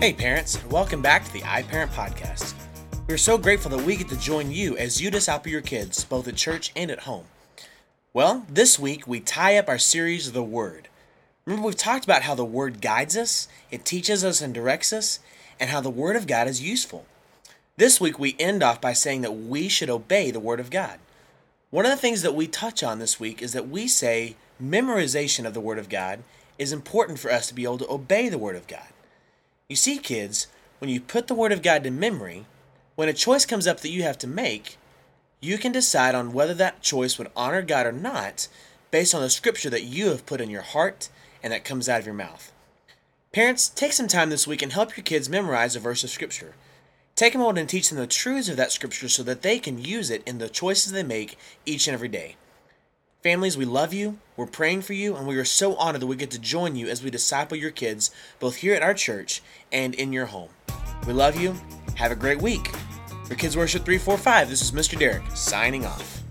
Hey, parents, and welcome back to the iParent Podcast. We're so grateful that we get to join you as you disciple your kids, both at church and at home. Well, this week we tie up our series of the Word. Remember, we've talked about how the Word guides us, it teaches us and directs us, and how the Word of God is useful. This week we end off by saying that we should obey the Word of God. One of the things that we touch on this week is that we say memorization of the Word of God is important for us to be able to obey the Word of God. You see, kids, when you put the Word of God to memory, when a choice comes up that you have to make, you can decide on whether that choice would honor God or not based on the scripture that you have put in your heart and that comes out of your mouth. Parents, take some time this week and help your kids memorize a verse of scripture. Take a moment and teach them the truths of that scripture so that they can use it in the choices they make each and every day. Families, we love you, we're praying for you, and we are so honored that we get to join you as we disciple your kids, both here at our church and in your home. We love you. Have a great week. For Kids Worship 345, this is Mr. Derek signing off.